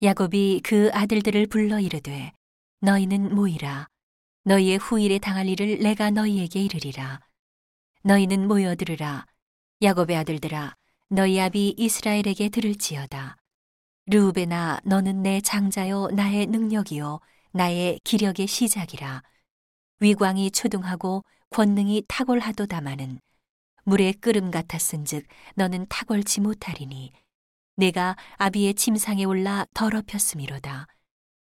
야곱이 그 아들들을 불러 이르되 너희는 모이라. 너희의 후일에 당할 일을 내가 너희에게 이르리라. 너희는 모여 들으라. 야곱의 아들들아 너희 아비 이스라엘에게 들을지어다. 르우베나 너는 내 장자요 나의 능력이요 나의 기력의 시작이라. 위광이 초등하고 권능이 탁월하도다마는 물의 끓음 같았은즉 너는 탁월치 못하리니 내가 아비의 침상에 올라 더럽혔음이로다.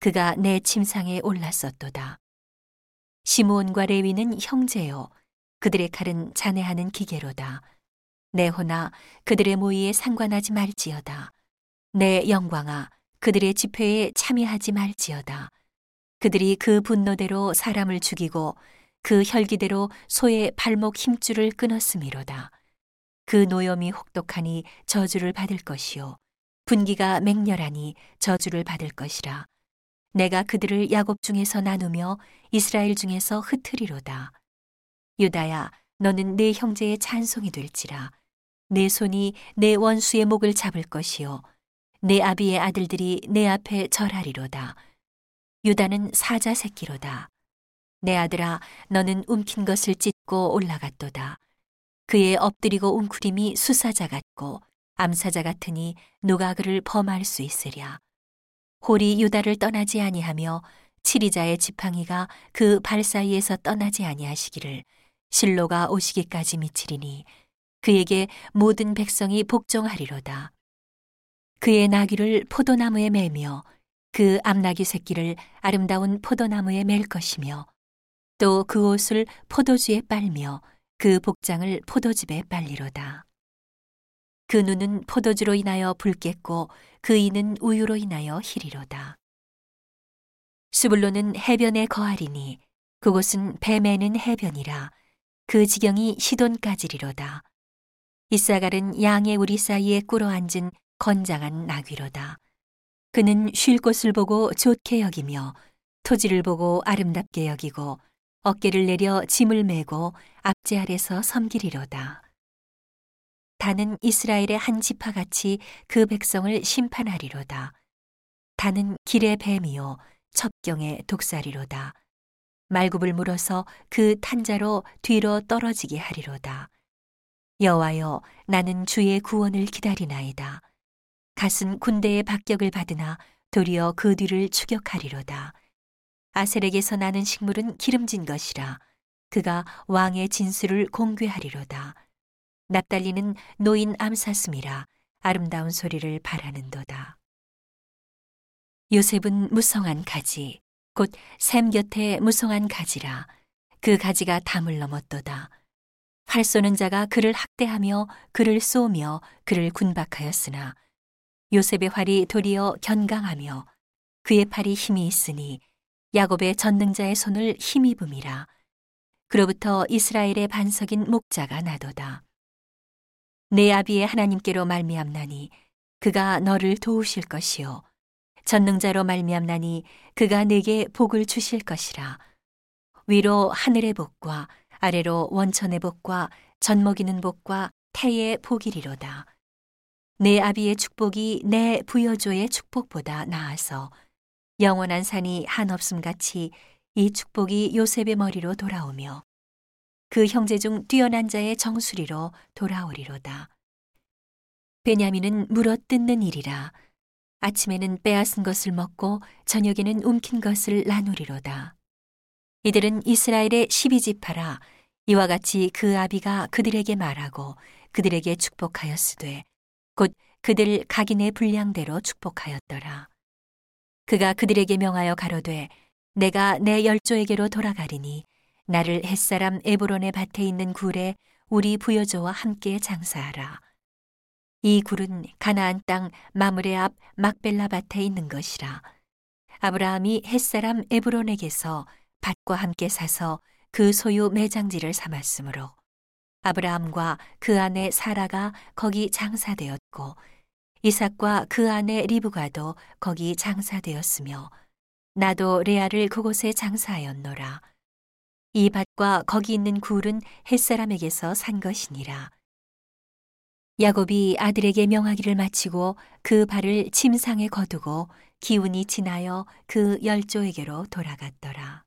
그가 내 침상에 올랐었도다. 시므온과 레위는 형제요. 그들의 칼은 자네하는 기계로다. 내 호나 그들의 모의에 상관하지 말지어다. 내 영광아 그들의 집회에 참여하지 말지어다. 그들이 그 분노대로 사람을 죽이고 그 혈기대로 소의 발목 힘줄을 끊었음이로다. 그 노염이 혹독하니 저주를 받을 것이요. 분기가 맹렬하니 저주를 받을 것이라. 내가 그들을 야곱 중에서 나누며 이스라엘 중에서 흩트리로다. 유다야 너는 내 형제의 찬송이 될지라. 내 손이 내 원수의 목을 잡을 것이요. 내 아비의 아들들이 내 앞에 절하리로다. 유다는 사자 새끼로다. 내 아들아 너는 움킨 것을 찢고 올라갔도다 그의 엎드리고 웅크림이 수사자 같고 암사자 같으니 누가 그를 범할 수 있으랴. 홀이 유다를 떠나지 아니하며 치리자의 지팡이가 그 발 사이에서 떠나지 아니하시기를 실로가 오시기까지 미치리니 그에게 모든 백성이 복종하리로다. 그의 나귀를 포도나무에 매며 그 암나귀 새끼를 아름다운 포도나무에 맬 것이며 또 그 옷을 포도주에 빨며 그 복장을 포도즙에 빨리로다. 그 눈은 포도주로 인하여 붉겠고 그 이는 우유로 인하여 희리로다. 수불로는 해변에 거하리니 그곳은 뱀에는 해변이라 그 지경이 시돈까지리로다. 이사갈은 양의 우리 사이에 꿇어 앉은 건장한 나귀로다. 그는 쉴 곳을 보고 좋게 여기며 토지를 보고 아름답게 여기고 어깨를 내려 짐을 메고 앞제 아래서 섬기리로다. 다는 이스라엘의 한 지파같이 그 백성을 심판하리로다. 다는 길의 뱀이요 첩경의 독사리로다. 말굽을 물어서 그 탄자로 뒤로 떨어지게 하리로다. 여와여 나는 주의 구원을 기다리나이다. 갓은 군대의 박격을 받으나 도리어 그 뒤를 추격하리로다. 아셀에게서 나는 식물은 기름진 것이라 그가 왕의 진수를 공개하리로다. 납달리는 노인 암사슴이라 아름다운 소리를 바라는도다. 요셉은 무성한 가지, 곧 샘 곁에 무성한 가지라 그 가지가 담을 넘었도다. 활 쏘는 자가 그를 학대하며 그를 쏘며 그를 군박하였으나 요셉의 활이 도리어 견강하며 그의 팔이 힘이 있으니 야곱의 전능자의 손을 힘입음이라. 그로부터 이스라엘의 반석인 목자가 나도다. 내 아비의 하나님께로 말미암나니 그가 너를 도우실 것이요 전능자로 말미암나니 그가 내게 복을 주실 것이라. 위로 하늘의 복과 아래로 원천의 복과 젖먹이는 복과 태의 복이리로다. 내 아비의 축복이 내 부여조의 축복보다 나아서 영원한 산이 한없음 같이 이 축복이 요셉의 머리로 돌아오며 그 형제 중 뛰어난 자의 정수리로 돌아오리로다. 베냐민은 물어 뜯는 일이라 아침에는 빼앗은 것을 먹고 저녁에는 움킨 것을 나누리로다. 이들은 이스라엘의 십이지파라 이와 같이 그 아비가 그들에게 말하고 그들에게 축복하였으되 곧 그들 각인의 분량대로 축복하였더라. 그가 그들에게 명하여 가로되 내가 내 열조에게로 돌아가리니 나를 햇사람 에브론의 밭에 있는 굴에 우리 부여조와 함께 장사하라. 이 굴은 가나안 땅 마므레 앞 막벨라 밭에 있는 것이라. 아브라함이 햇사람 에브론에게서 밭과 함께 사서 그 소유 매장지를 삼았으므로 아브라함과 그 아내 사라가 거기 장사되었고 이삭과 그 아내 리브가도 거기 장사되었으며 나도 레아를 그곳에 장사하였노라. 이 밭과 거기 있는 굴은 햇사람에게서 산 것이니라. 야곱이 아들에게 명하기를 마치고 그 발을 침상에 거두고 기운이 지나여 그 열조에게로 돌아갔더라.